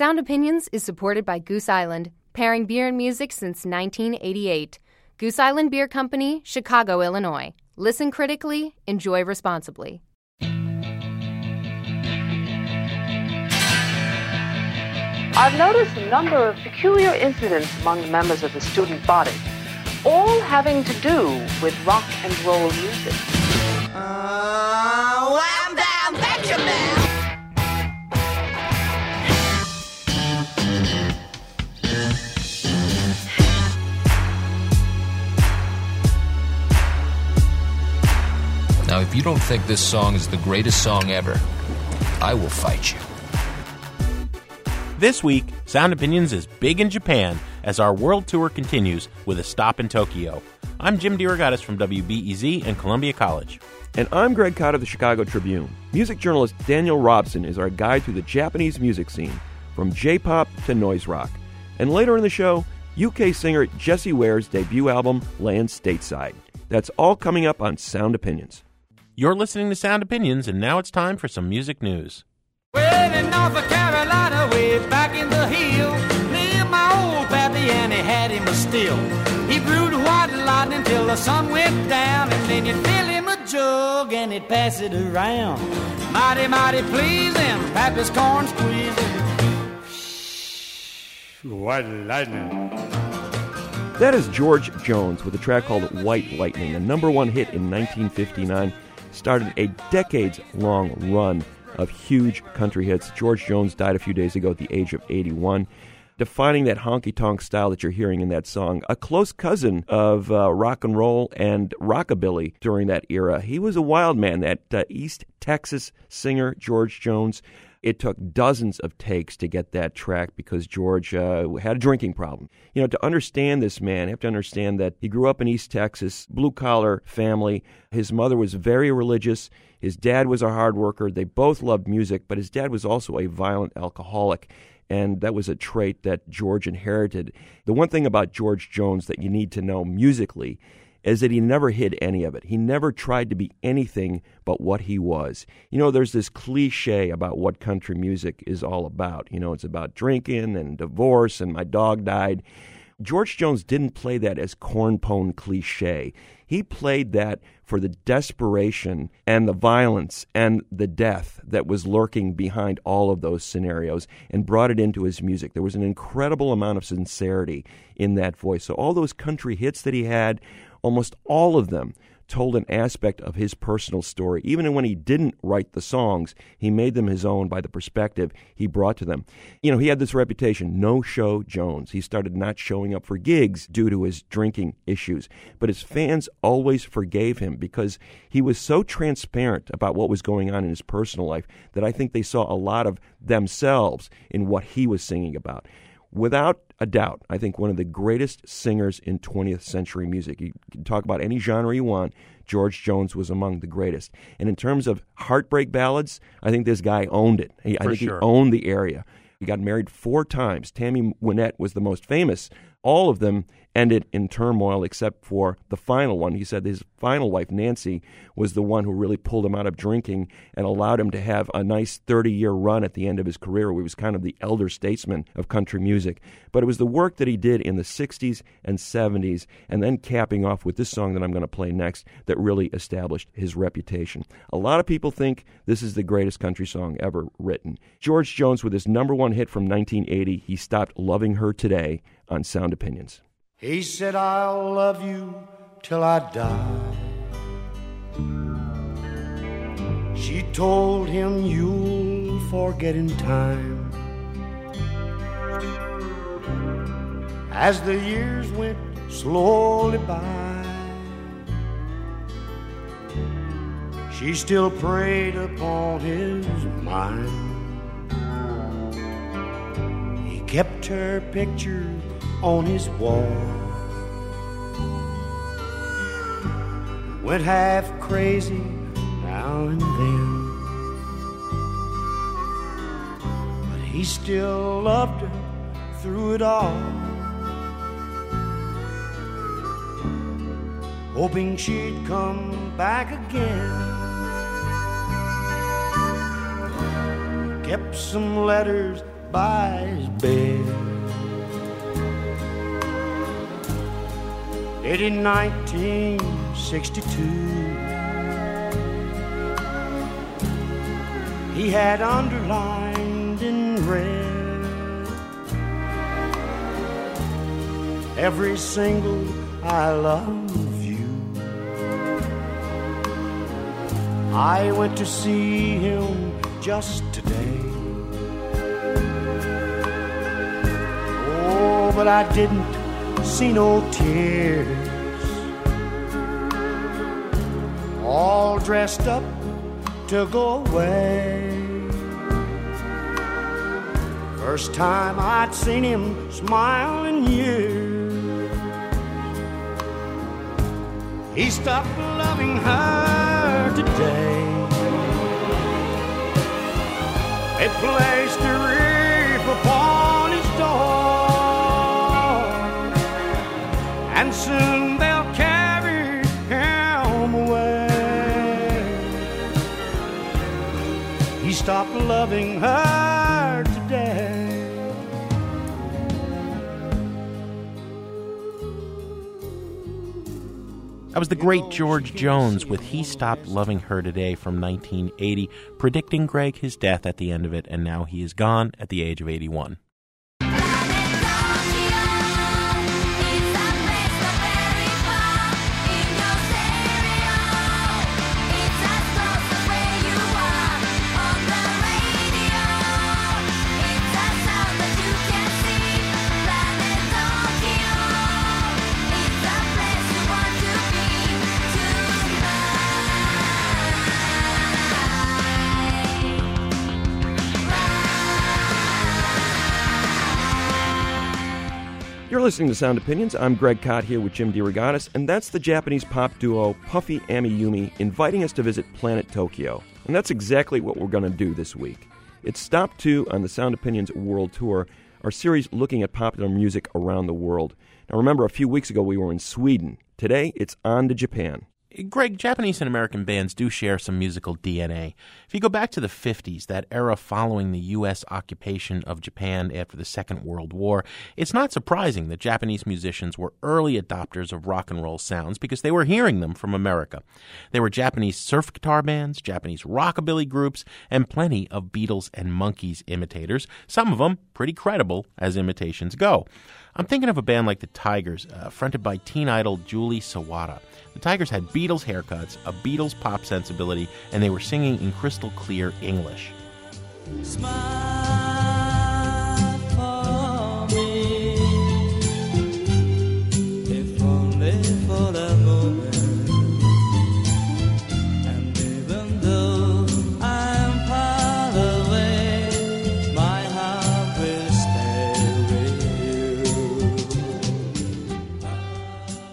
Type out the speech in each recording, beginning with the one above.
Sound Opinions is supported by Goose Island, pairing beer and music since 1988. Goose Island Beer Company, Chicago, Illinois. Listen critically, enjoy responsibly. I've noticed a number of peculiar incidents among the members of the student body, all having to do with rock and roll music. Uh, wham bam, betcha Now, if you don't think this song is the greatest song ever, I will fight you. This week, Sound Opinions is big in Japan as our world tour continues with a stop in Tokyo. I'm Jim DeRogatis from WBEZ and Columbia College. And I'm Greg Kot of the Chicago Tribune. Music journalist Daniel Robson is our guide through the Japanese music scene, from J pop to noise rock. And later in the show, UK singer Jessie Ware's debut album, Land Stateside. That's all coming up on Sound Opinions. You're listening to Sound Opinions, and now it's time for some music news. Well, in North Carolina, way back in the hill, lived my old pappy, and he had him a still. He brewed white lightning till the sun went down, and then you'd fill him a jug and he'd pass it around. Mighty, mighty pleasing, pappy's corn squeezing. White lightning. That is George Jones with a track called White Lightning, a number one hit in 1959 started a decades long run of huge country hits. George Jones died a few days ago at the age of 81. Defining that honky tonk style that you're hearing in that song, a close cousin of uh, rock and roll and rockabilly during that era. He was a wild man, that uh, East Texas singer, George Jones. It took dozens of takes to get that track because George uh, had a drinking problem. You know, to understand this man, you have to understand that he grew up in East Texas, blue collar family. His mother was very religious. His dad was a hard worker. They both loved music, but his dad was also a violent alcoholic and that was a trait that George inherited. The one thing about George Jones that you need to know musically is that he never hid any of it. He never tried to be anything but what he was. You know, there's this cliche about what country music is all about. You know, it's about drinking and divorce and my dog died. George Jones didn't play that as cornpone cliche. He played that for the desperation and the violence and the death that was lurking behind all of those scenarios and brought it into his music. There was an incredible amount of sincerity in that voice. So, all those country hits that he had almost all of them told an aspect of his personal story. Even when he didn't write the songs, he made them his own by the perspective he brought to them. You know, he had this reputation, no show Jones. He started not showing up for gigs due to his drinking issues. But his fans always forgave him because he was so transparent about what was going on in his personal life that I think they saw a lot of themselves in what he was singing about without a doubt, I think one of the greatest singers in 20th century music. You can talk about any genre you want. George Jones was among the greatest. And in terms of heartbreak ballads, I think this guy owned it. He, I think sure. he owned the area. He got married four times. Tammy Wynette was the most famous. All of them ended in turmoil except for the final one. He said his final wife, Nancy, was the one who really pulled him out of drinking and allowed him to have a nice 30 year run at the end of his career. He was kind of the elder statesman of country music. But it was the work that he did in the 60s and 70s, and then capping off with this song that I'm going to play next that really established his reputation. A lot of people think this is the greatest country song ever written. George Jones, with his number one hit from 1980, He Stopped Loving Her Today on Sound Opinions. He said, I'll love you till I die. She told him, You'll forget in time. As the years went slowly by, she still preyed upon his mind. He kept her picture on his wall. Went half crazy now and then. But he still loved her through it all. Hoping she'd come back again. Kept some letters by his bed. It in 1962. He had underlined in red every single I love you. I went to see him just today. Oh, but I didn't see no tears. All dressed up to go away. First time I'd seen him smile in years. He stopped loving her today. They placed a loving her today. That was the great George Jones with He Stopped Loving Her Today from 1980, predicting Greg his death at the end of it, and now he is gone at the age of 81. Listening to Sound Opinions. I'm Greg Kot here with Jim DeRogatis, and that's the Japanese pop duo Puffy Amiyumi inviting us to visit Planet Tokyo. And that's exactly what we're going to do this week. It's stop two on the Sound Opinions World Tour, our series looking at popular music around the world. Now, remember, a few weeks ago we were in Sweden. Today, it's on to Japan. Greg, Japanese and American bands do share some musical DNA. If you go back to the 50s, that era following the U.S. occupation of Japan after the Second World War, it's not surprising that Japanese musicians were early adopters of rock and roll sounds because they were hearing them from America. There were Japanese surf guitar bands, Japanese rockabilly groups, and plenty of Beatles and Monkees imitators, some of them pretty credible as imitations go. I'm thinking of a band like the Tigers, uh, fronted by teen idol Julie Sawada. The Tigers had Beatles haircuts, a Beatles pop sensibility, and they were singing in crystal clear English.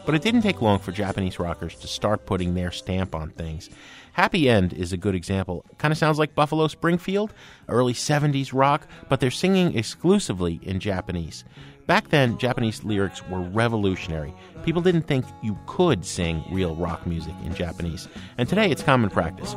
But it didn't take long for Japanese rockers to start putting their stamp on things. Happy End is a good example. Kind of sounds like Buffalo Springfield, early 70s rock, but they're singing exclusively in Japanese. Back then, Japanese lyrics were revolutionary. People didn't think you could sing real rock music in Japanese. And today it's common practice.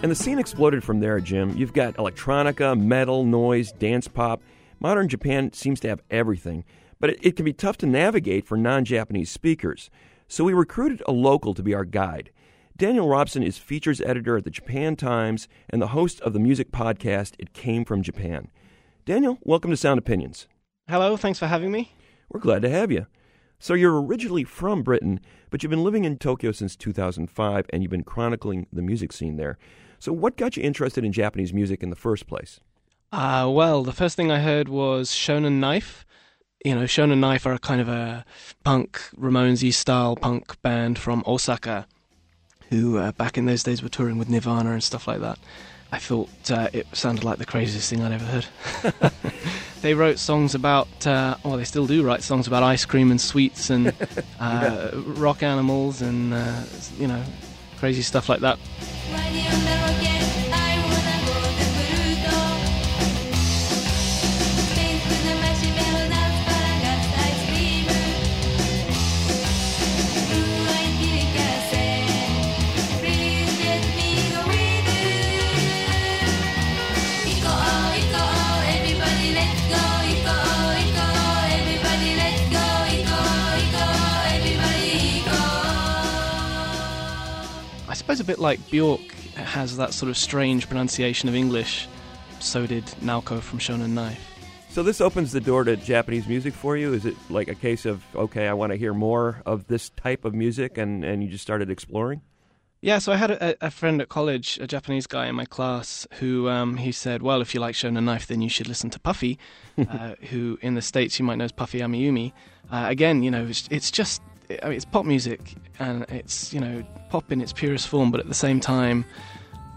And the scene exploded from there, Jim. You've got electronica, metal, noise, dance pop. Modern Japan seems to have everything, but it, it can be tough to navigate for non Japanese speakers. So we recruited a local to be our guide. Daniel Robson is features editor at the Japan Times and the host of the music podcast It Came from Japan. Daniel, welcome to Sound Opinions. Hello, thanks for having me. We're glad to have you. So you're originally from Britain, but you've been living in Tokyo since 2005 and you've been chronicling the music scene there. So what got you interested in Japanese music in the first place? Uh, well, the first thing I heard was Shonen Knife. You know, Shonen Knife are a kind of a punk, Ramonesy style punk band from Osaka, who uh, back in those days were touring with Nirvana and stuff like that. I thought uh, it sounded like the craziest thing I'd ever heard. they wrote songs about, uh, well, they still do write songs about ice cream and sweets and uh, rock animals and, uh, you know, crazy stuff like that. Suppose a bit like Bjork has that sort of strange pronunciation of English. So did Naoko from Shonen Knife. So this opens the door to Japanese music for you. Is it like a case of okay, I want to hear more of this type of music, and and you just started exploring? Yeah, so I had a, a friend at college, a Japanese guy in my class, who um, he said, "Well, if you like Shonen Knife, then you should listen to Puffy, uh, who in the states you might know as Puffy Amiyumi." Uh, again, you know, it's, it's just I mean, it's pop music, and it's you know pop in its purest form, but at the same time,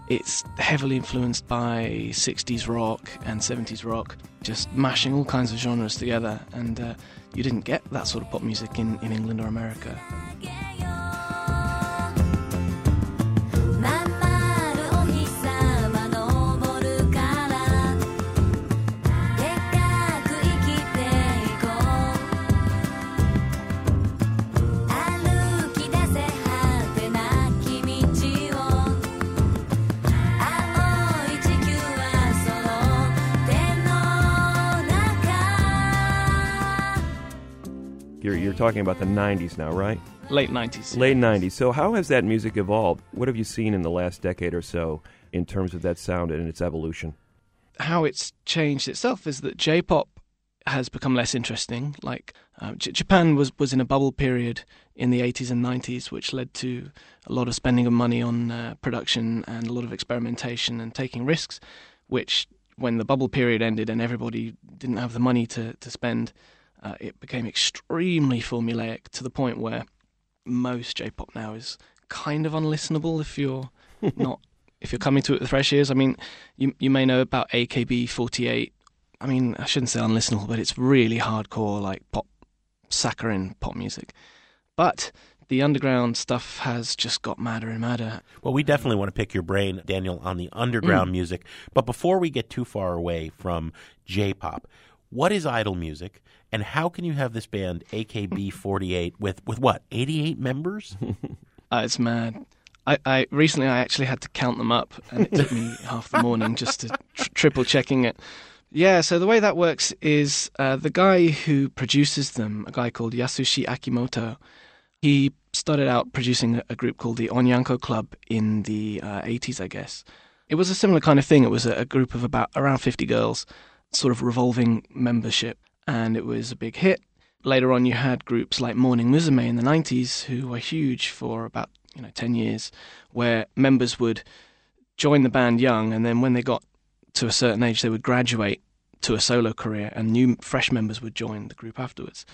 it's heavily influenced by 60s rock and 70s rock, just mashing all kinds of genres together. And uh, you didn't get that sort of pop music in, in England or America. Talking about the 90s now, right? Late 90s. Late 90s. So, how has that music evolved? What have you seen in the last decade or so in terms of that sound and its evolution? How it's changed itself is that J pop has become less interesting. Like, uh, J- Japan was, was in a bubble period in the 80s and 90s, which led to a lot of spending of money on uh, production and a lot of experimentation and taking risks, which, when the bubble period ended and everybody didn't have the money to, to spend, uh, it became extremely formulaic to the point where most J-pop now is kind of unlistenable if you're not if you're coming to it with fresh ears. I mean, you you may know about AKB48. I mean, I shouldn't say unlistenable, but it's really hardcore like pop saccharine pop music. But the underground stuff has just got madder and madder. Well, we definitely want to pick your brain, Daniel, on the underground Mm. music. But before we get too far away from J pop, what is idol music? And how can you have this band AKB48 with with what eighty eight members? Uh, it's mad. I, I recently I actually had to count them up, and it took me half the morning just to tr- triple checking it. Yeah, so the way that works is uh, the guy who produces them, a guy called Yasushi Akimoto, he started out producing a, a group called the Onyanko Club in the uh, 80s, I guess. It was a similar kind of thing. It was a, a group of about around 50 girls, sort of revolving membership, and it was a big hit. Later on, you had groups like Morning Musume in the 90s, who were huge for about you know 10 years, where members would join the band young, and then when they got to a certain age, they would graduate to a solo career, and new fresh members would join the group afterwards.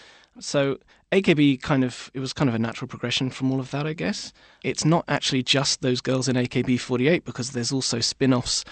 So AKB kind of it was kind of a natural progression from all of that, I guess. It's not actually just those girls in AKB48 because there's also spin-offs.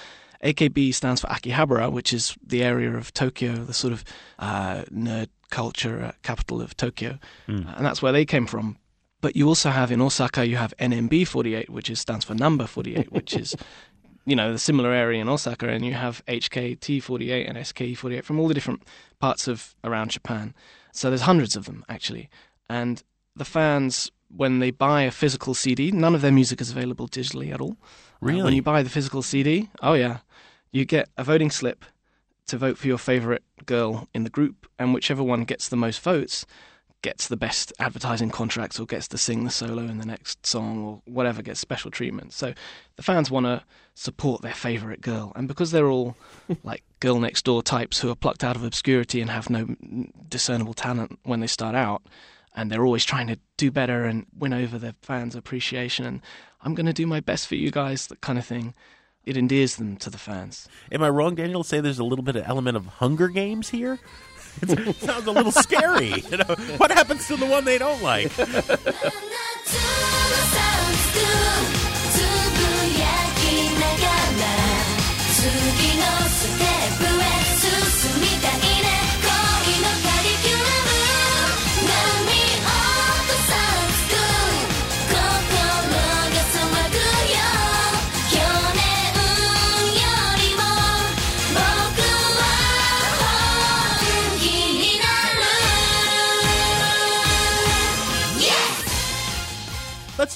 AKB stands for Akihabara, which is the area of Tokyo, the sort of uh, nerd culture uh, capital of Tokyo, Hmm. and that's where they came from. But you also have in Osaka, you have NMB48, which is stands for number 48, which is you know the similar area in Osaka, and you have HKT48 and SKE48 from all the different parts of around Japan. So there's hundreds of them actually, and the fans when they buy a physical CD, none of their music is available digitally at all. Uh, Really? when you buy the physical CD, oh yeah, you get a voting slip to vote for your favorite girl in the group, and whichever one gets the most votes gets the best advertising contracts or gets to sing the solo in the next song or whatever gets special treatment. So the fans want to support their favorite girl, and because they're all like girl next door types who are plucked out of obscurity and have no discernible talent when they start out, and they're always trying to do better and win over their fans' appreciation, and I'm going to do my best for you guys, that kind of thing. It endears them to the fans. Am I wrong, Daniel, to say there's a little bit of element of Hunger Games here? It sounds a little scary. You know, what happens to the one they don't like?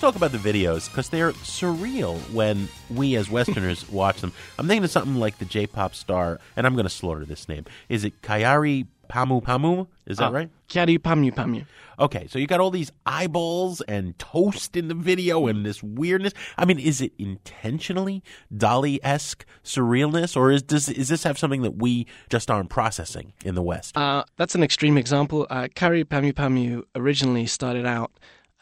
talk about the videos because they're surreal when we as Westerners watch them. I'm thinking of something like the J-pop star, and I'm going to slaughter this name. Is it Kayari Pamu Pamu? Is that Ah, right? Kyari Pamu Pamu. Okay, so you got all these eyeballs and toast in the video and this weirdness. I mean, is it intentionally Dali-esque surrealness, or is does is this have something that we just aren't processing in the West? Uh, that's an extreme example. Uh, Kyari Pamu Pamu originally started out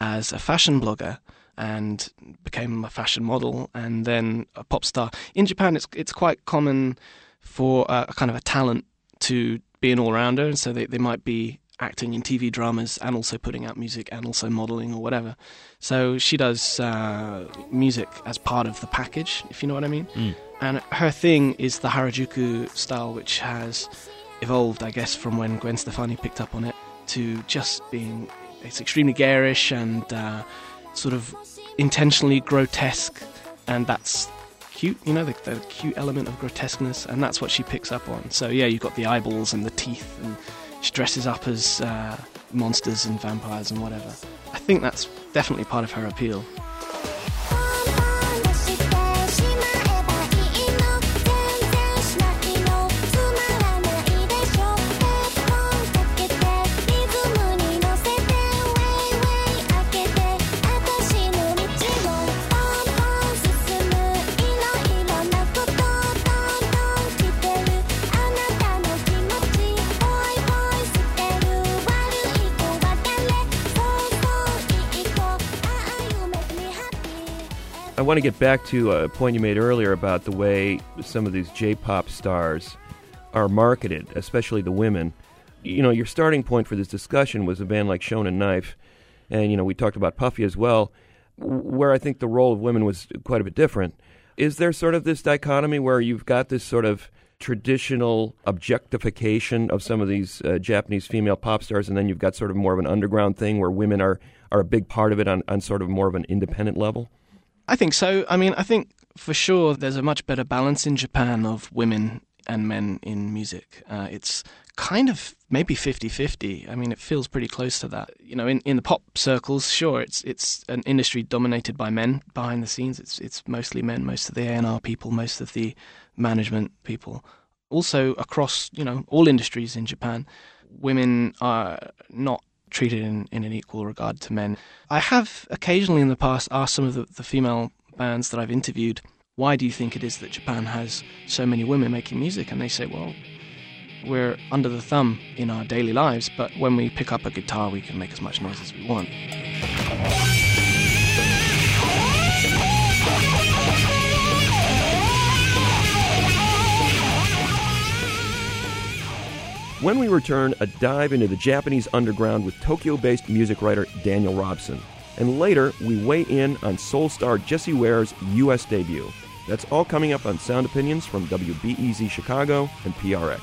as a fashion blogger and became a fashion model and then a pop star. In Japan, it's it's quite common for uh, a kind of a talent to be an all rounder, and so they, they might be acting in TV dramas and also putting out music and also modeling or whatever. So she does uh, music as part of the package, if you know what I mean. And her thing is the Harajuku style, which has evolved, I guess, from when Gwen Stefani picked up on it to just being it's extremely garish and uh, sort of intentionally grotesque, and that's cute, you know, the, the cute element of grotesqueness, and that's what she picks up on. So yeah, you've got the eyeballs and the teeth, and she dresses up as uh, monsters and vampires and whatever. I think that's definitely part of her appeal. Want to get back to a point you made earlier about the way some of these J-pop stars are marketed, especially the women. You know, your starting point for this discussion was a band like Shonen Knife, and you know we talked about Puffy as well, where I think the role of women was quite a bit different. Is there sort of this dichotomy where you've got this sort of traditional objectification of some of these uh, Japanese female pop stars, and then you've got sort of more of an underground thing where women are, are a big part of it on, on sort of more of an independent level? I think so. I mean, I think for sure there's a much better balance in Japan of women and men in music. Uh, it's kind of maybe 50-50. I mean, it feels pretty close to that. You know, in, in the pop circles, sure, it's it's an industry dominated by men behind the scenes. It's it's mostly men, most of the A&R people, most of the management people. Also across, you know, all industries in Japan, women are not treated in, in an equal regard to men. I have occasionally in the past asked some of the, the female bands that I've interviewed, why do you think it is that Japan has so many women making music? And they say, well, we're under the thumb in our daily lives, but when we pick up a guitar, we can make as much noise as we want. When we return, a dive into the Japanese underground with Tokyo based music writer Daniel Robson. And later, we weigh in on soul star Jessie Ware's U.S. debut. That's all coming up on Sound Opinions from WBEZ Chicago and PRX.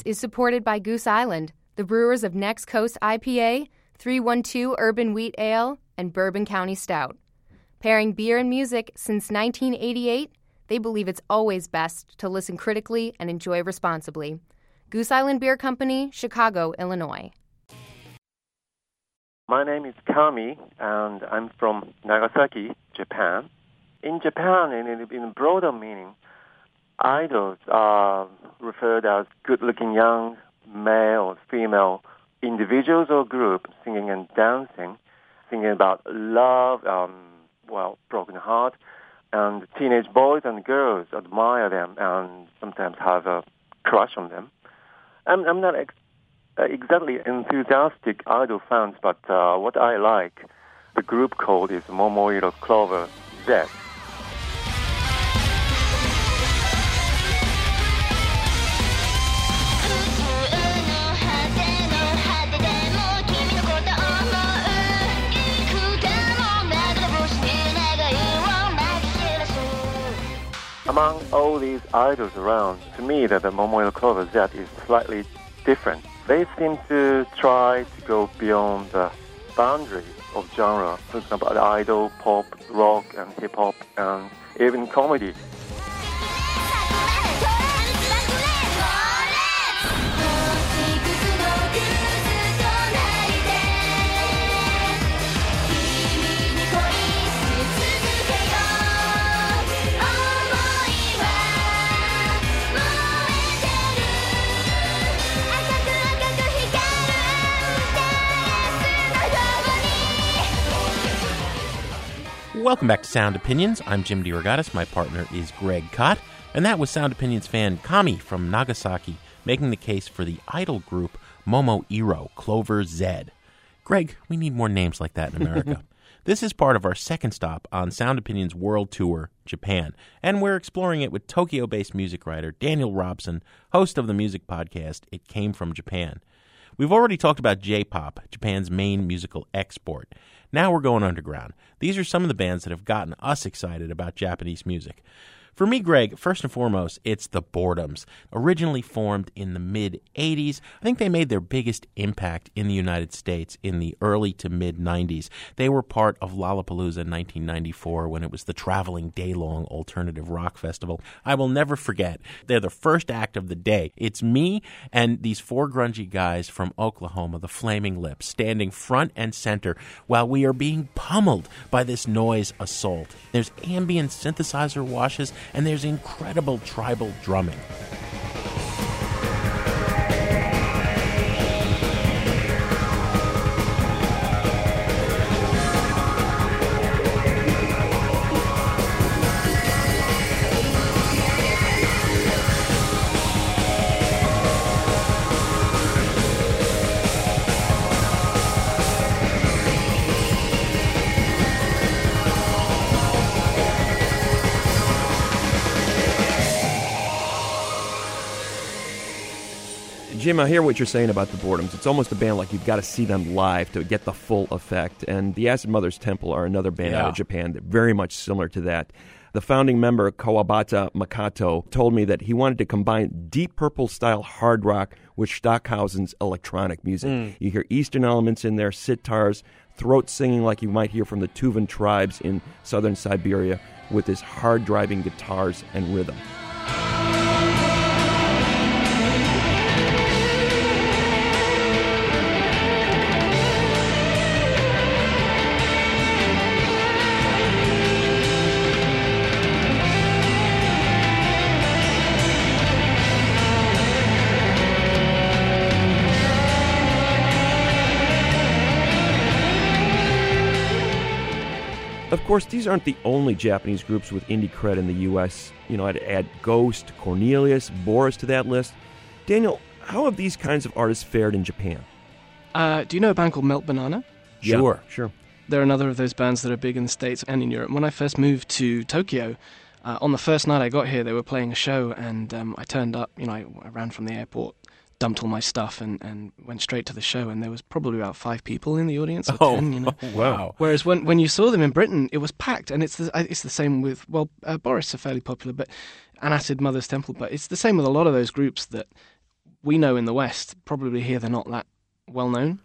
Is supported by Goose Island, the brewers of Next Coast IPA, 312 Urban Wheat Ale, and Bourbon County Stout. Pairing beer and music since 1988, they believe it's always best to listen critically and enjoy responsibly. Goose Island Beer Company, Chicago, Illinois. My name is Kami, and I'm from Nagasaki, Japan. In Japan, in, in a broader meaning, idols are referred as good-looking young male or female individuals or groups singing and dancing, singing about love, um, well, broken heart, and teenage boys and girls admire them and sometimes have a crush on them. I'm, I'm not ex- exactly enthusiastic idol fans, but uh, what I like, the group called is Momoiro Clover Z.「Among all these idols around, to me, that the Momoiro Clover Z is slightly different. They seem to try to go beyond the boundaries of genre. For example, idol, pop, rock, and hip hop, and even comedy.「Welcome back to Sound Opinions. I'm Jim DeRogatis. My partner is Greg Kot. And that was Sound Opinions fan Kami from Nagasaki making the case for the idol group Momo Iro, Clover Z. Greg, we need more names like that in America. this is part of our second stop on Sound Opinions World Tour, Japan. And we're exploring it with Tokyo based music writer Daniel Robson, host of the music podcast It Came From Japan. We've already talked about J pop, Japan's main musical export. Now we're going underground. These are some of the bands that have gotten us excited about Japanese music. For me, Greg, first and foremost, it's the Boredoms. Originally formed in the mid 80s, I think they made their biggest impact in the United States in the early to mid 90s. They were part of Lollapalooza in 1994 when it was the traveling day long alternative rock festival. I will never forget. They're the first act of the day. It's me and these four grungy guys from Oklahoma, the Flaming Lips, standing front and center while we are being pummeled by this noise assault. There's ambient synthesizer washes and there's incredible tribal drumming. Jim, I hear what you're saying about the Boredoms. It's almost a band like you've got to see them live to get the full effect. And the Acid Mothers Temple are another band out of Japan that very much similar to that. The founding member, Kawabata Makoto, told me that he wanted to combine Deep Purple style hard rock with Stockhausen's electronic music. Hmm. You hear Eastern elements in there, sitars, throat singing like you might hear from the Tuvan tribes in southern Siberia, with this hard driving guitars and rhythm. Of course, these aren't the only Japanese groups with indie cred in the U.S. You know, I'd add Ghost, Cornelius, Boris to that list. Daniel, how have these kinds of artists fared in Japan? Uh, do you know a band called Melt Banana? Yeah, Sure. sure. They're another of those bands that are big in the States and in Europe. When I first moved to Tokyo, uh, on the first night I got here, they were playing a show, and um, I turned up. You know, I, I ran from the airport, dumped all my stuff, and, and went straight to the show. And there was probably about five people in the audience, Oh, ten. You know. wow. Whereas when, when you saw them in Britain, it was packed, and it's the it's the same with well, uh, Boris are fairly popular, but and Acid Mother's Temple, but it's the same with a lot of those groups that we know in the West. Probably here they're not that well known.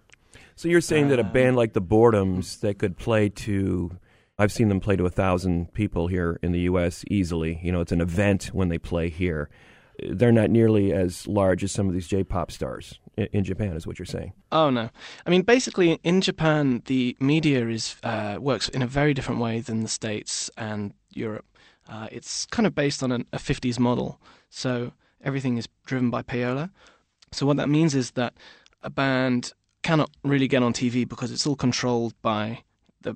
So you're saying that a band like the Boredoms that could play to I've seen them play to a thousand people here in the U.S. easily. You know, it's an event when they play here. They're not nearly as large as some of these J-pop stars in, Japan, is what you're saying. Oh no! I mean, basically, in Japan, the media is uh, works in a very different way than the states and Europe. Uh, it's kind of based on an, a 50s model, so everything is driven by payola. So what that means is that a band cannot really get on TV because it's all controlled by the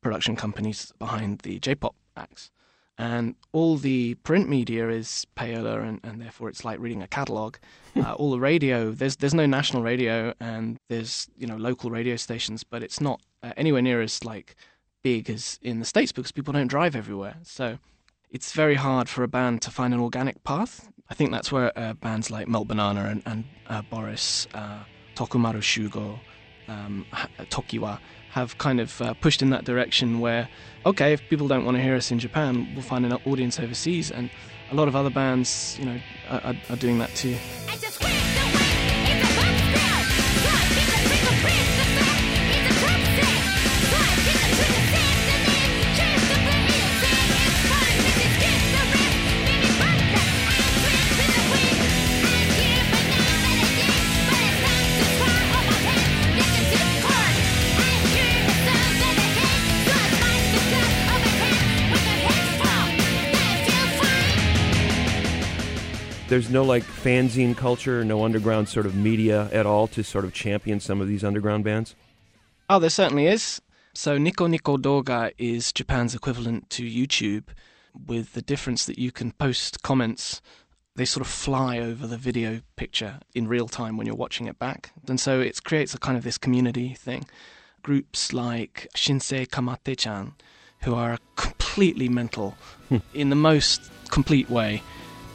production companies behind the J-pop acts. And all the print media is payola, and, and therefore it's like reading a catalog. uh, all the radio, there's there's no national radio, and there's you know local radio stations, but it's not uh, anywhere near as like big as in the states because people don't drive everywhere. So it's very hard for a band to find an organic path. I think that's where uh, bands like Melt Banana and, and uh, Boris, uh, Tokumaru Shugo, um, Tokiwa have kind of uh, pushed in that direction where, okay, if people don't want to hear us in Japan, we'll find an audience overseas. And a lot of other bands, you know, are, are, are doing that too. There's no like fanzine culture, no underground sort of media at all to sort of champion some of these underground bands. Oh, there certainly is. So Nico Nico Doga is Japan's equivalent to YouTube, with the difference that you can post comments. They sort of fly over the video picture in real time when you're watching it back, and so it creates a kind of this community thing. Groups like Shinsei Kamattechan, who are completely mental, hmm. in the most complete way,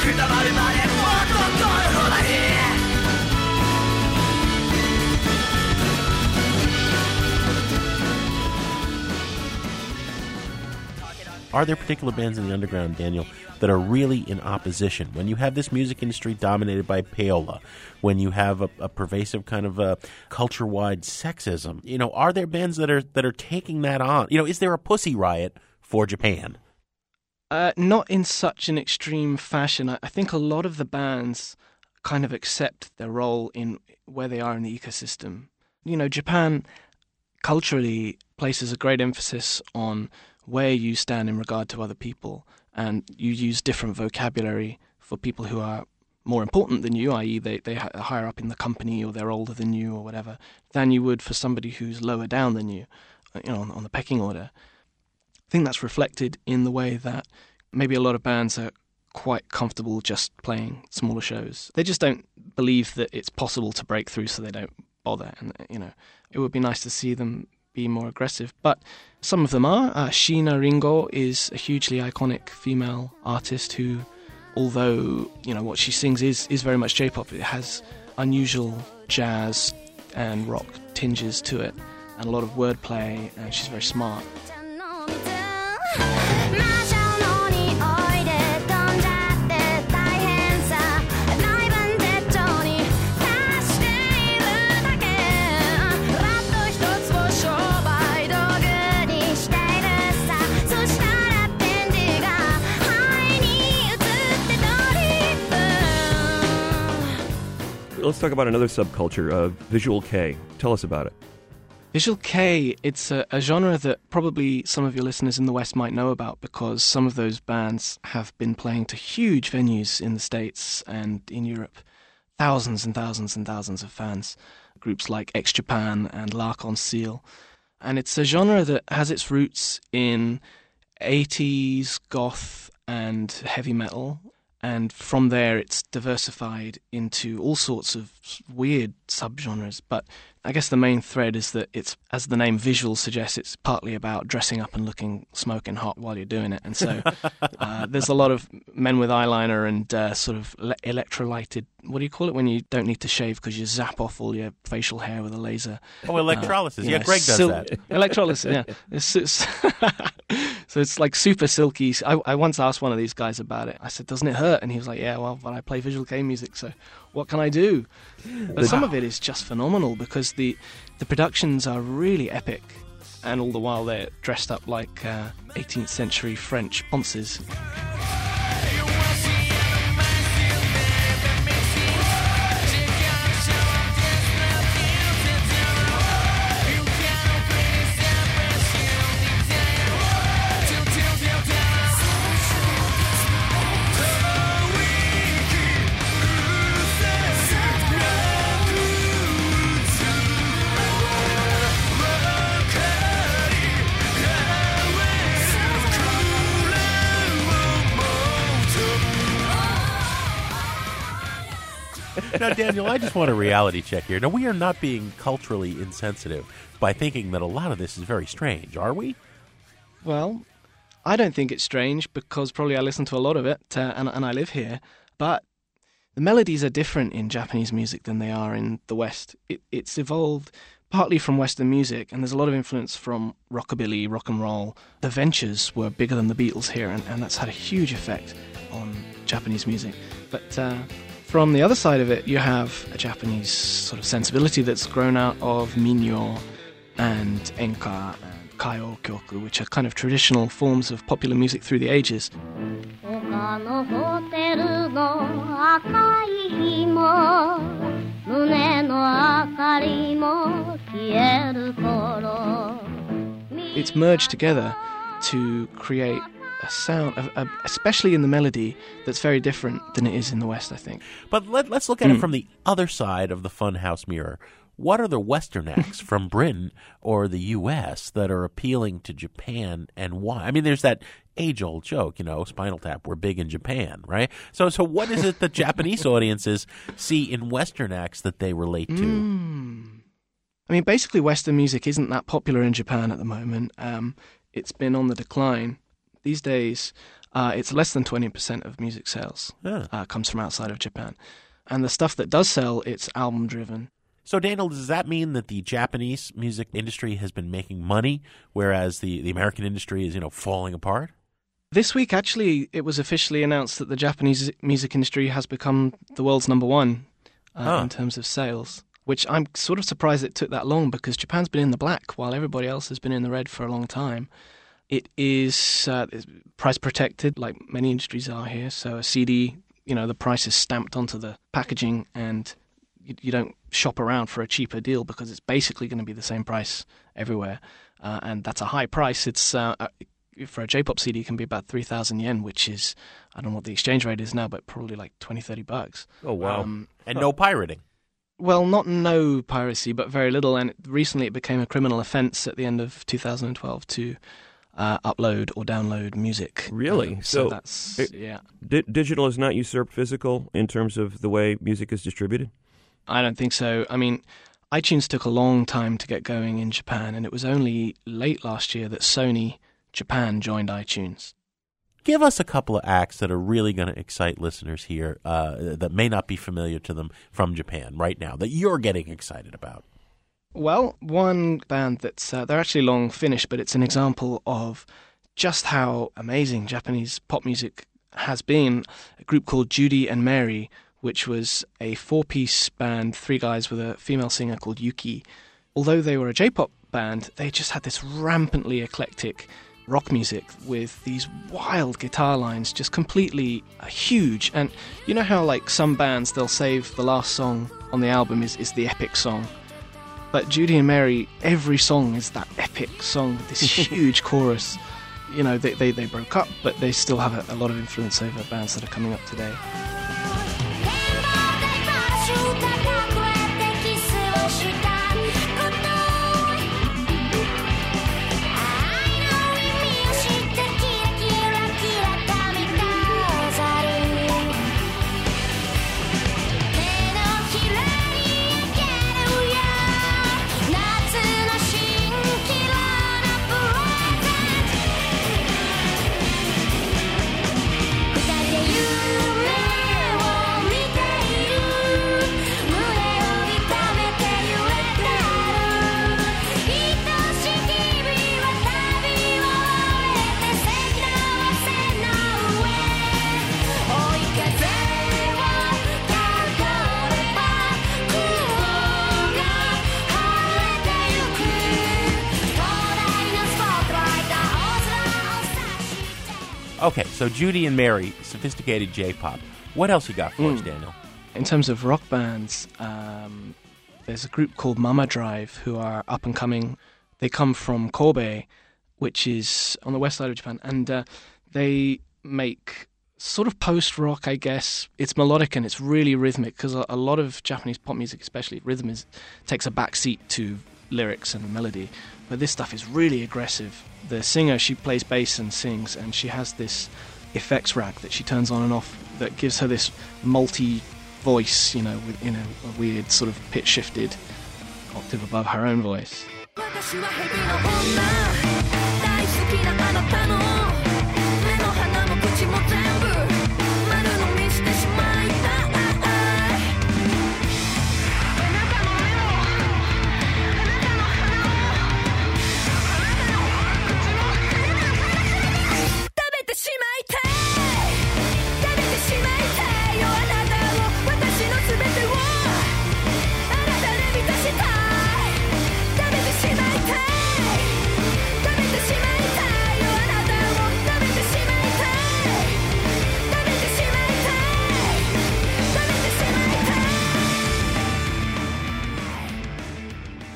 くたばるまでもっとどれほどいい Are there particular bands in the underground, Daniel, that are really in opposition? When you have this music industry dominated by payola, when you have a, a pervasive kind of uh, culture-wide sexism, you know, are there bands that are that are taking that on? You know, is there a pussy riot for Japan? Uh, not in such an extreme fashion. I, I think a lot of the bands kind of accept their role in where they are in the ecosystem. You know, Japan culturally places a great emphasis on where you stand in regard to other people, and you use different vocabulary for people who are more important than you, i.e., they they are higher up in the company or they're older than you or whatever, than you would for somebody who's lower down than you, uh, you know, on, on the pecking order. I think that's reflected in the way that maybe a lot of bands are quite comfortable just playing smaller shows. They just don't believe that it's possible to break through, so they don't bother. And you know, it would be nice to see them be more aggressive, but some of them are. Uh, Sheena Ringo is a hugely iconic female artist who, although you know what she sings is is very much J-pop, it has unusual jazz and rock tinges to it, and a lot of wordplay, and she's very smart. Let's talk about another subculture, uh, Visual Kei. Tell us about it. Visual Kei, it's a, a genre that probably some of your listeners in the West might know about because some of those bands have been playing to huge venues in the States and in Europe. Thousands and thousands and thousands of fans. Groups like X Japan and L'Arc-en-Ciel. And it's a genre that has its roots in 80s goth and heavy metal. And from there, it's diversified into all sorts of weird subgenres. But I guess the main thread is that it's, as the name visual suggests, it's partly about dressing up and looking smoking hot while you're doing it. And so uh, there's a lot of men with eyeliner and uh, sort of le- electrolyted. What do you call it when you don't need to shave because you zap off all your facial hair with a laser? Oh, electrolysis. you yeah, know, Greg does sil- that. Electrolysis, yeah. It's, it's so it's like super silky. I, I once asked one of these guys about it. I said, "Doesn't it hurt?" And he was like, "Yeah, well, but I play visual kei music, so what can I do?" But some of it is just phenomenal because the the productions are really epic, and all the while they're dressed up like uh, 18th century French ponces. Now, Daniel, I just want a reality check here. Now, we are not being culturally insensitive by thinking that a lot of this is very strange, are we? Well, I don't think it's strange because probably I listen to a lot of it uh, and, and I live here. But the melodies are different in Japanese music than they are in the West. It, it's evolved partly from Western music, and there's a lot of influence from rockabilly, rock and roll. The Ventures were bigger than the Beatles here, and, and that's had a huge effect on Japanese music. But uh, from the other side of it, you have a Japanese sort of sensibility that's grown out of minyo and enka and kayokyoku, which are kind of traditional forms of popular music through the ages. It's merged together to create a sound, a, a, especially in the melody, that's very different than it is in the West, I think. But let, let's look at it from the other side of the funhouse mirror. What are the Western acts from Britain or the U.S. that are appealing to Japan, and why? I mean, there's that age-old joke, you know, Spinal Tap. We're big in Japan, right? So, so what is it that Japanese audiences see in Western acts that they relate to? I mean, basically, Western music isn't that popular in Japan at the moment. Um, it's been on the decline. These days, uh, it's less than 20% of music sales uh, comes from outside of Japan. And the stuff that does sell, it's album driven. So, Daniel, does that mean that the Japanese music industry has been making money, whereas the, the American industry is, you know, falling apart? This week, actually, it was officially announced that the Japanese music industry has become the world's number one uh, Huh. in terms of sales. Which I'm sort of surprised it took that long because Japan's been in the black while everybody else has been in the red for a long time. It is uh, price protected, like many industries are here. So a CD, you know, the price is stamped onto the packaging, and you, you don't shop around for a cheaper deal because it's basically going to be the same price everywhere, uh, and that's a high price. It's uh, uh, for a J-pop CD, it can be about three thousand yen, which is I don't know what the exchange rate is now, but probably like 20, 30 bucks. Oh wow! Um, And no pirating. well, not no piracy, but very little. And recently, it became a criminal offence at the end of 2012 to uh, upload or download music. Really? Um, so, So that's it- yeah. Di- digital has not usurped physical in terms of the way music is distributed. I don't think so. I mean, iTunes took a long time to get going in Japan, and it was only late last year that Sony Japan joined iTunes. Give us a couple of acts that are really going to excite listeners here uh, that may not be familiar to them from Japan right now that you're getting excited about. Well, one band that's uh, they're actually long finished, but it's an example of just how amazing Japanese pop music has been. A group called Judy and Mary, which was a four-piece band, three guys with a female singer called Yuki. Although they were a J-pop band, they just had this rampantly eclectic rock music with these wild guitar lines, just completely uh, huge. And you know how like some bands they'll save the last song on the album is, is the epic song. But Judy and Mary, every song is that epic song with this huge chorus. You know, they, they, they broke up, but they still have a, a lot of influence over bands that are coming up today. So Judy and Mary, sophisticated J-pop. What else you got for us, Mm. Daniel? In terms of rock bands, um, there's a group called Mama Drive who are up and coming. They come from Kobe, which is on the west side of Japan, and uh, they make sort of post rock, I guess. It's melodic and it's really rhythmic because a, a lot of Japanese pop music, especially rhythm, is takes a backseat to lyrics and melody. But this stuff is really aggressive. The singer, she plays bass and sings, and she has this effects rack that she turns on and off that gives her this multi voice, you know, with, in a, a weird sort of pitch shifted octave above her own voice.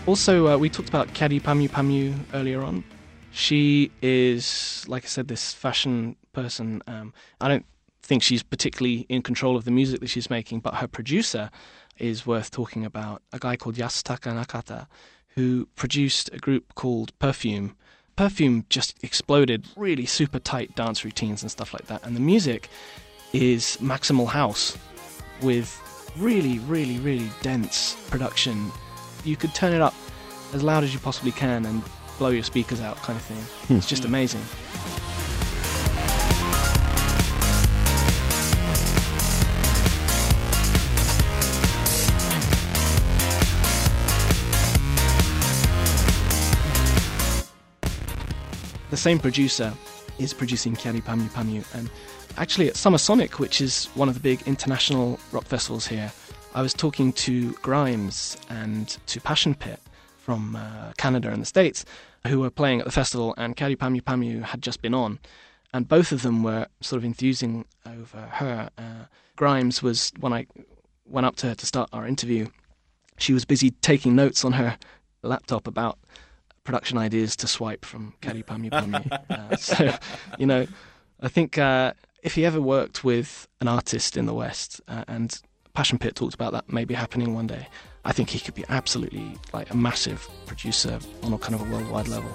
Also, uh, we talked about Kyari Pamu Pamu earlier on. She is, like I said, this fashion person. Um, I don't think she's particularly in control of the music that she's making, but her producer is worth talking about. A guy called Yasutaka Nakata, who produced a group called Perfume. Perfume just exploded, really super tight dance routines and stuff like that. And the music is maximal house with really, really, really dense production. You could turn it up as loud as you possibly can and blow your speakers out, kind of thing. Hmm. It's just amazing. The same producer is producing Kyari Pamu Pamu, and actually at Summer Sonic, which is one of the big international rock festivals here, I was talking to Grimes and to Passion Pit from uh, Canada and the States, who were playing at the festival, and Kyari Pamu Pamu had just been on, and both of them were sort of enthusing over her. Uh, Grimes was when I went up to her to start our interview. She was busy taking notes on her laptop about production ideas to swipe from Kyari Pamu Pamu. uh, so, you know, I think uh, if he ever worked with an artist in the West, uh, and Passion Pit talked about that maybe happening one day, I think he could be absolutely like a massive producer on a kind of a worldwide level.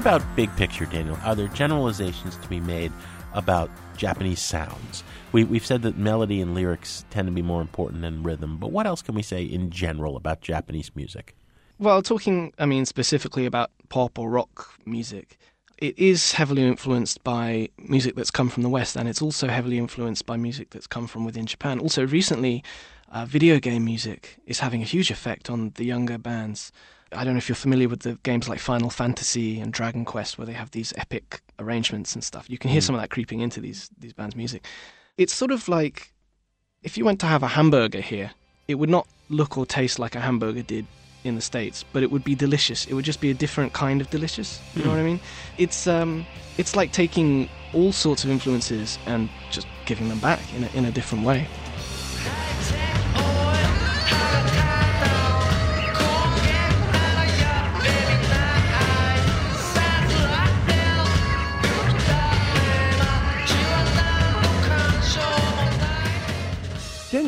About big picture, Daniel? Are there generalizations to be made about Japanese sounds? We, we've said that melody and lyrics tend to be more important than rhythm, but what else can we say in general about Japanese music? Well, talking, I mean, specifically about pop or rock music, it is heavily influenced by music that's come from the West, and it's also heavily influenced by music that's come from within Japan. Also, recently, uh, video game music is having a huge effect on the younger bands. I don't know if you're familiar with the games like Final Fantasy and Dragon Quest, where they have these epic arrangements and stuff. You can hear Mm. some of that creeping into these these bands' music. It's sort of like if you went to have a hamburger here, it would not look or taste like a hamburger did in the states, but it would be delicious. It would just be a different kind of delicious. You know what I mean? It's um, it's like taking all sorts of influences and just giving them back in a, in a different way.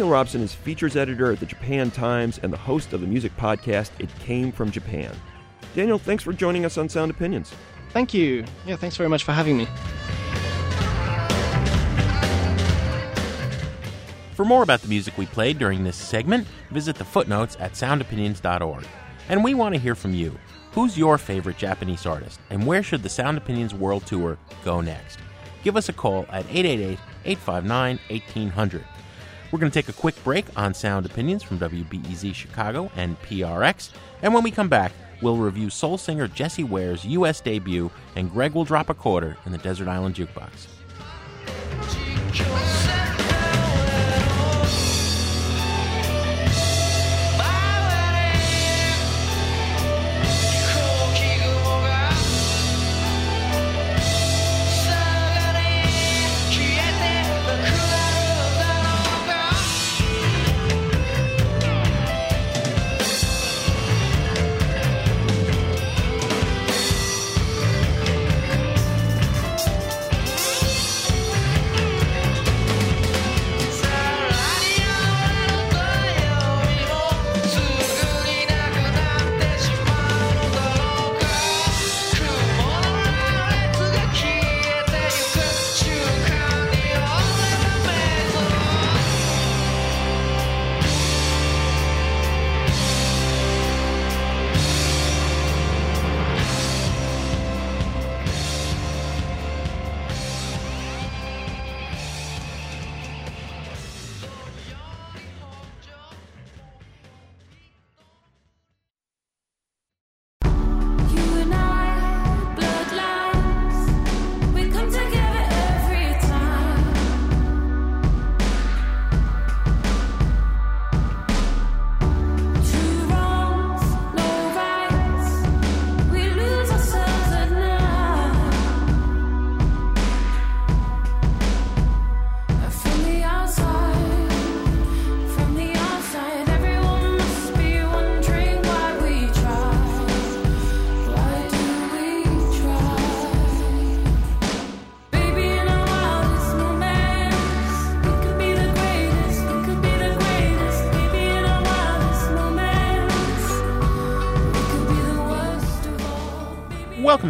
Daniel Robson is features editor at the Japan Times and the host of the music podcast It Came from Japan. Daniel, thanks for joining us on Sound Opinions. Thank you. Yeah, thanks very much for having me. For more about the music we played during this segment, visit the footnotes at soundopinions.org. And we want to hear from you. Who's your favorite Japanese artist, and where should the Sound Opinions World Tour go next? Give us a call at 888 859 1800. We're going to take a quick break on Sound Opinions from WBEZ Chicago and PRX, and when we come back, we'll review soul singer Jessie Ware's U.S. debut, and Greg will drop a quarter in the Desert Island Jukebox.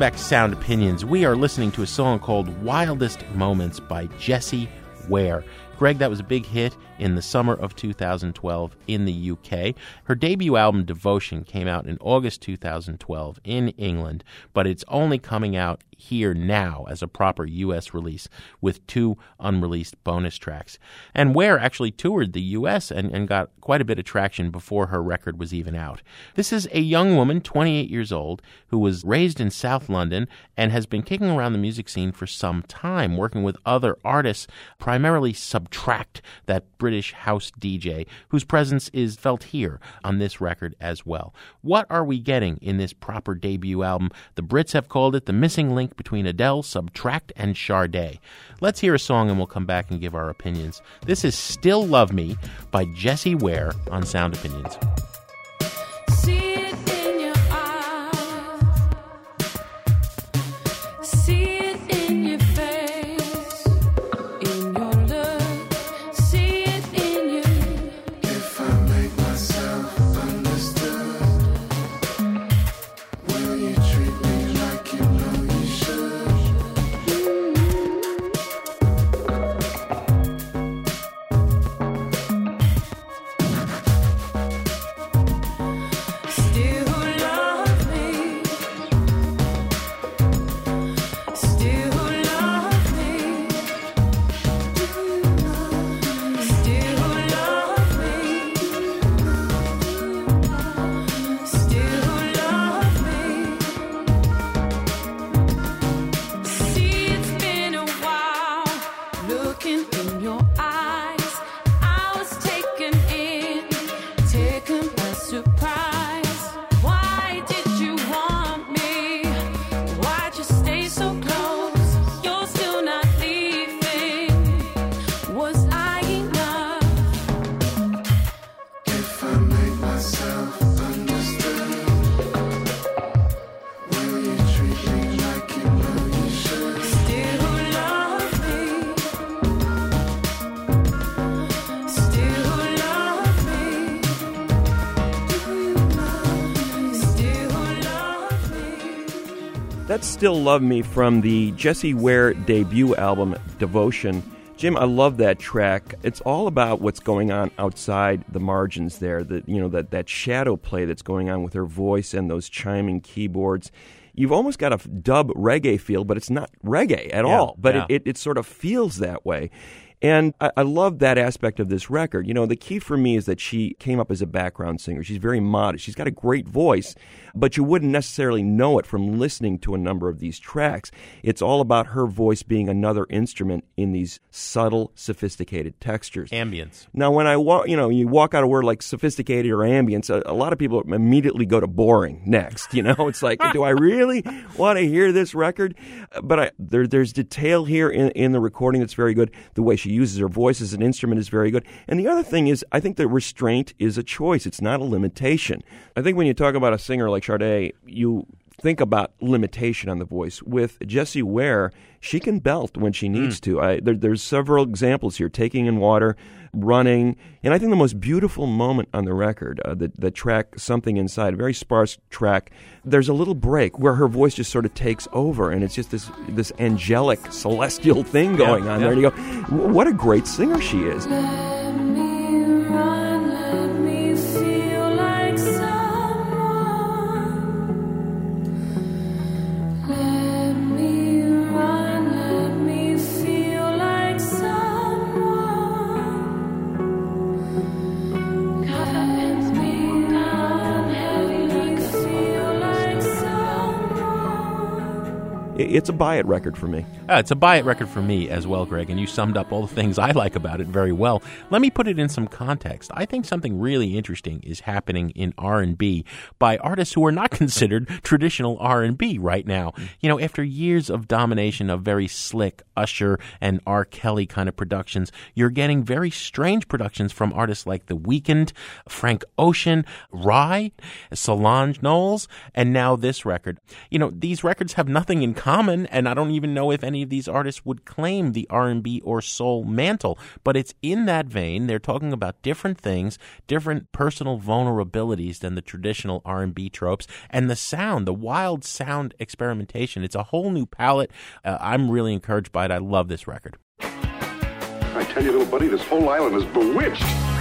Back to Sound Opinions. We are listening to a song called Wildest Moments by Jessie Ware. Greg, that was a big hit in the summer of 2012 in the UK. Her debut album, Devotion, came out in August 2012 in England, but it's only coming out here now as a proper US release with two unreleased bonus tracks. And Ware actually toured the US and, and got quite a bit of traction before her record was even out. This is a young woman, 28 years old, who was raised in South London and has been kicking around the music scene for some time, working with other artists, primarily SBTRKT, that British house DJ, whose presence is felt here on this record as well. What are we getting in this proper debut album? The Brits have called it the missing link between Adele, SBTRKT, and Sade. Let's hear a song and we'll come back and give our opinions. This is Still Love Me by Jessie Ware on Sound Opinions. Still Love Me from the Jessie Ware debut album, Devotion. Jim, I love that track. It's all about what's going on outside the margins there. That you know that that shadow play that's going on with her voice and those chiming keyboards. You've almost got a dub reggae feel, but it's not reggae at Yeah, all. But yeah. it, it, it sort of feels that way. And I, I love that aspect of this record. You know, the key for me is that she came up as a background singer. She's very modest. She's got a great voice, but you wouldn't necessarily know it from listening to a number of these tracks. It's all about her voice being another instrument in these subtle, sophisticated textures. Ambience. Now, when I walk, you know, you walk out a word like sophisticated or ambience, a, a lot of people immediately go to boring next. You know, it's like, do I really want to hear this record? But I, there, there's detail here in, in the recording that's very good. The way she uses her voice as an instrument is very good. And the other thing is, I think that restraint is a choice. It's not a limitation. I think when you talk about a singer like Sade, you think about limitation on the voice. With Jessie Ware, she can belt when she needs mm. to. I, there, there's several examples here: taking in water, running, and I think the most beautiful moment on the record, uh, the the track "Something Inside," a very sparse track. There's a little break where her voice just sort of takes over, and it's just this this angelic, celestial thing going on yeah. there. And you go, "What a great singer she is!" It's a buy it record for me. Uh, it's a buy it record for me as well, Greg, and you summed up all the things I like about it very well. Let me put it in some context. I think something really interesting is happening in R&B by artists who are not considered traditional R&B right now. You know, after years of domination of very slick Usher and R. Kelly kind of productions, you're getting very strange productions from artists like The Weeknd, Frank Ocean, Rhye, Solange Knowles, and now this record. You know, these records have nothing in common, and I don't even know if any of these artists would claim the R&B or soul mantle. But it's in that vein. They're talking about different things, different personal vulnerabilities than the traditional R&B tropes, and the sound, the wild sound experimentation. It's a whole new palette. Uh, I'm really encouraged by it. I love this record. I tell you, little buddy, this whole island is bewitched.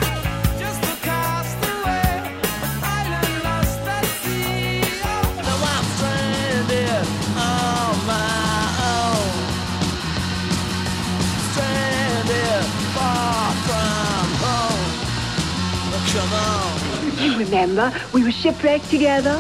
Remember, we were shipwrecked together.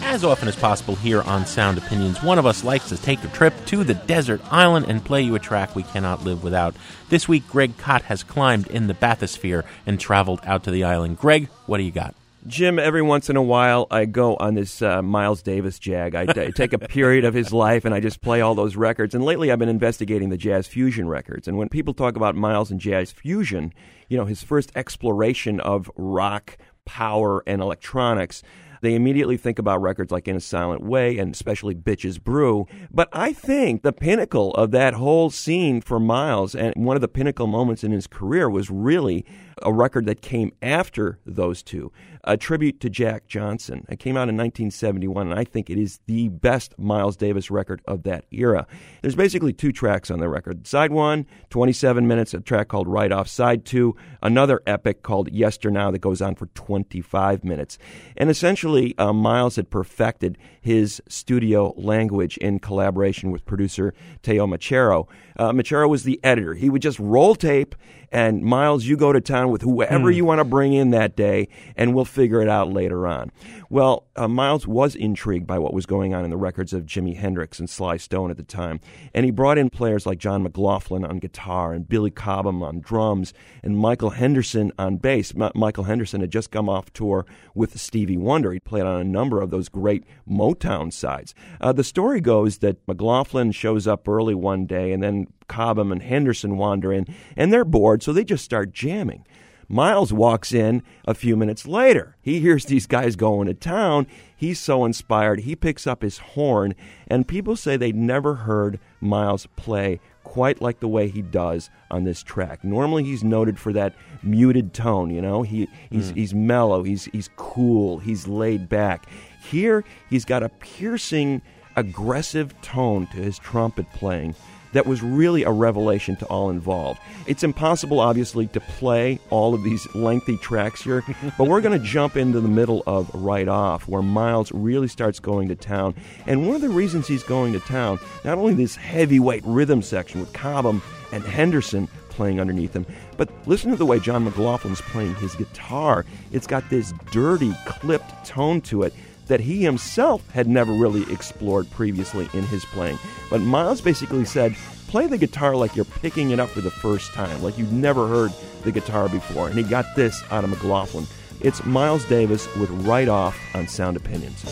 As often as possible here on Sound Opinions, one of us likes to take a trip to the desert island and play you a track we cannot live without. This week, Greg Kot has climbed in the bathysphere and traveled out to the island. Greg, what do you got? Jim, every once in a while, I go on this uh, Miles Davis jag. I, I take a period of his life and I just play all those records. And lately, I've been investigating the jazz fusion records. And when people talk about Miles and jazz fusion, you know, his first exploration of rock, power, and electronics. They immediately think about records like In a Silent Way and especially Bitches Brew. But I think the pinnacle of that whole scene for Miles and one of the pinnacle moments in his career was really a record that came after those two, a tribute to Jack Johnson. It came out in 1971, and I think it is the best Miles Davis record of that era. There's basically two tracks on the record. Side one, 27 minutes, a track called Right Off. Side two, another epic called Yesternow that goes on for 25 minutes. And essentially, uh, Miles had perfected his studio language in collaboration with producer Teo Macero. Uh, Macero was the editor. He would just roll tape and Miles, you go to town with whoever Hmm. you want to bring in that day, and we'll figure it out later on. Well, uh, Miles was intrigued by what was going on in the records of Jimi Hendrix and Sly Stone at the time, and he brought in players like John McLaughlin on guitar and Billy Cobham on drums and Michael Henderson on bass. M- Michael Henderson had just come off tour with Stevie Wonder. He played on a number of those great Motown sides. Uh, the story goes that McLaughlin shows up early one day, and then Cobham and Henderson wander in, and they're bored, so they just start jamming. Miles walks in a few minutes later. He hears these guys going to town. He's so inspired. He picks up his horn, and people say they'd never heard Miles play quite like the way he does on this track. Normally, he's noted for that muted tone. You know, he he's Mm. he's mellow. He's he's cool. He's laid back. Here, he's got a piercing aggressive tone to his trumpet playing that was really a revelation to all involved. It's impossible, obviously, to play all of these lengthy tracks here, but we're going to jump into the middle of Right Off, where Miles really starts going to town. And one of the reasons he's going to town, not only this heavyweight rhythm section with Cobham and Henderson playing underneath him, but listen to the way John McLaughlin's playing his guitar. It's got this dirty, clipped tone to it that he himself had never really explored previously in his playing. But Miles basically said, play the guitar like you're picking it up for the first time, like you've never heard the guitar before. And he got this out of McLaughlin. It's Miles Davis with Right Off on Sound Opinions.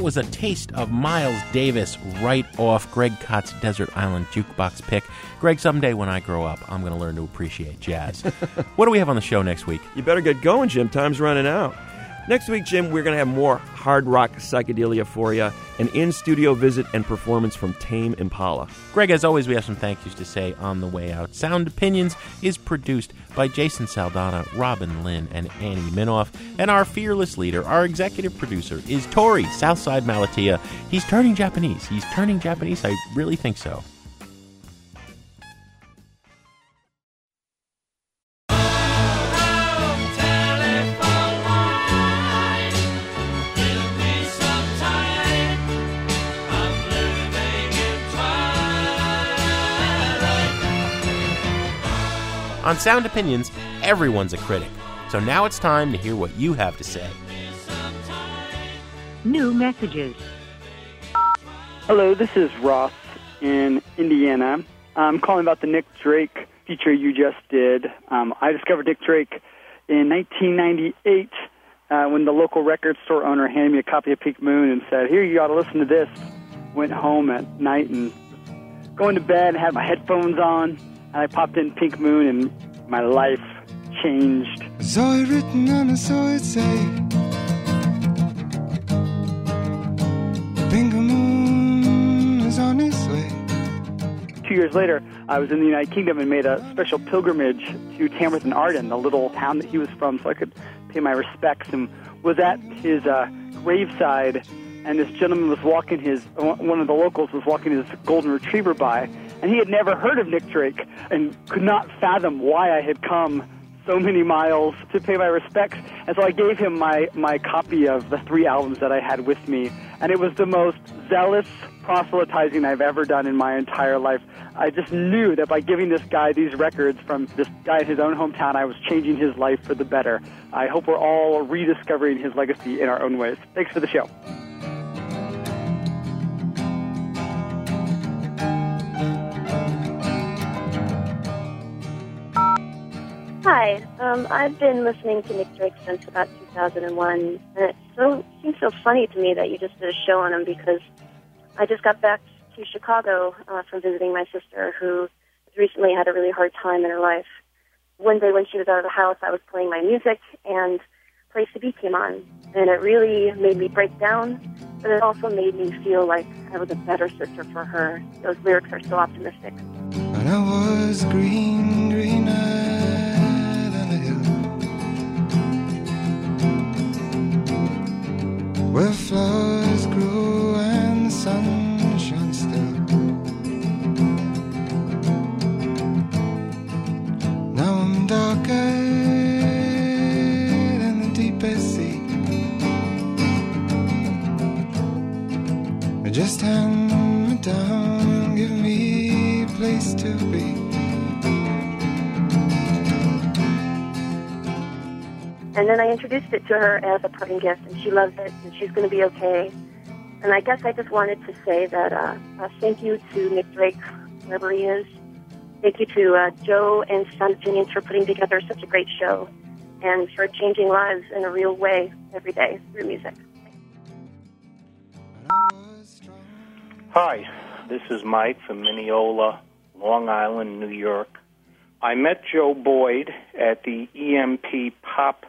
That was a taste of Miles Davis right off Greg Kot's Desert Island Jukebox pick. Greg, someday when I grow up, I'm going to learn to appreciate jazz. what do we have on the show next week? You better get going, Jim. Time's running out. Next week, Jim, we're going to have more hard rock psychedelia for you, an in studio visit and performance from Tame Impala. Greg, as always, we have some thank yous to say on the way out. Sound Opinions is produced by Jason Saldana, Robin Lynn, and Annie Minoff. And our fearless leader, our executive producer, is Torey Southside Malatia. He's turning Japanese. He's turning Japanese. I really think so. On Sound Opinions, everyone's a critic. So now it's time to hear what you have to say. New messages. Hello, this is Ross in Indiana. I'm calling about the Nick Drake feature you just did. Um, I discovered Nick Drake in 1998 uh, when the local record store owner handed me a copy of Pink Moon and said, Here, you ought to listen to this. Went home at night and going to bed, and had my headphones on, and I popped in Pink Moon, and my life changed. It written I saw it say Pink moon is on its way. Two years later, I was in the United Kingdom and made a special pilgrimage to Tanworth-in-Arden, the little town that he was from, so I could pay my respects and was at his uh, graveside and this gentleman was walking his one of the locals was walking his golden retriever by, and he had never heard of Nick Drake and could not fathom why I had come so many miles to pay my respects. And so I gave him my, my copy of the three albums that I had with me. And it was the most zealous proselytizing I've ever done in my entire life. I just knew that by giving this guy these records from this guy in his own hometown, I was changing his life for the better. I hope we're all rediscovering his legacy in our own ways. Thanks for the show. Hi, um, I've been listening to Nick Drake since about 2001, and it so seems so funny to me that you just did a show on him because I just got back to Chicago uh, from visiting my sister, who recently had a really hard time in her life. One day when she was out of the house, I was playing my music, and Place to Be came on, and it really made me break down, but it also made me feel like I was a better sister for her. Those lyrics are so optimistic. When I was green, Where flowers grew and the sun shone still. Now I'm darker than the deepest sea. Just hand me down, give me a place to be. And then I introduced it to her as a parting gift, and she loves it, and she's going to be okay. And I guess I just wanted to say that uh, uh, thank you to Nick Drake, wherever he is. Thank you to uh, Joe and Sound Opinions for putting together such a great show and for changing lives in a real way every day through music. Hi, this is Mike from Mineola, Long Island, New York. I met Joe Boyd at the EMP Pop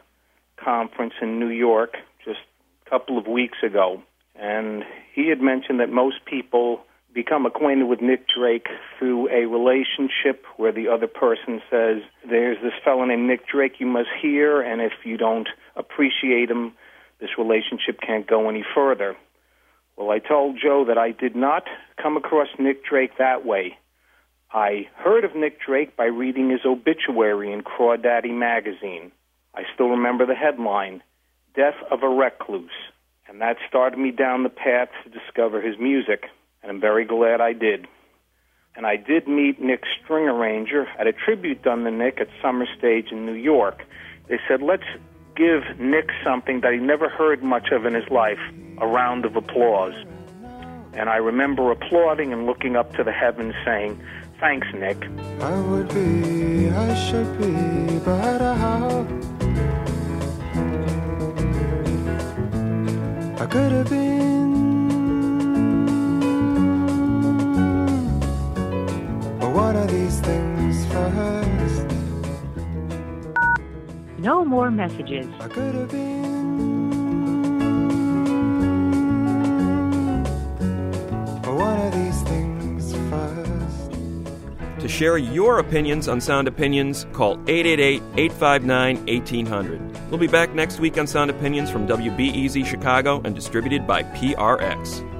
Conference in New York just a couple of weeks ago, and he had mentioned that most people become acquainted with Nick Drake through a relationship where the other person says, There's this fellow named Nick Drake you must hear, and if you don't appreciate him, this relationship can't go any further. Well, I told Joe that I did not come across Nick Drake that way. I heard of Nick Drake by reading his obituary in Crawdaddy magazine. I still remember the headline, Death of a Recluse, and that started me down the path to discover his music, and I'm very glad I did. And I did meet Nick's string arranger at a tribute done to Nick at Summer Stage in New York. They said, let's give Nick something that he never heard much of in his life, a round of applause. And I remember applauding and looking up to the heavens saying, Thanks, Nick. I would be, I should be, but how? I could have been. But what are these things first? No more messages. I could have been. But what are these things first? To share your opinions on Sound Opinions, call 888 859 1800. We'll be back next week on Sound Opinions from WBEZ Chicago and distributed by PRX.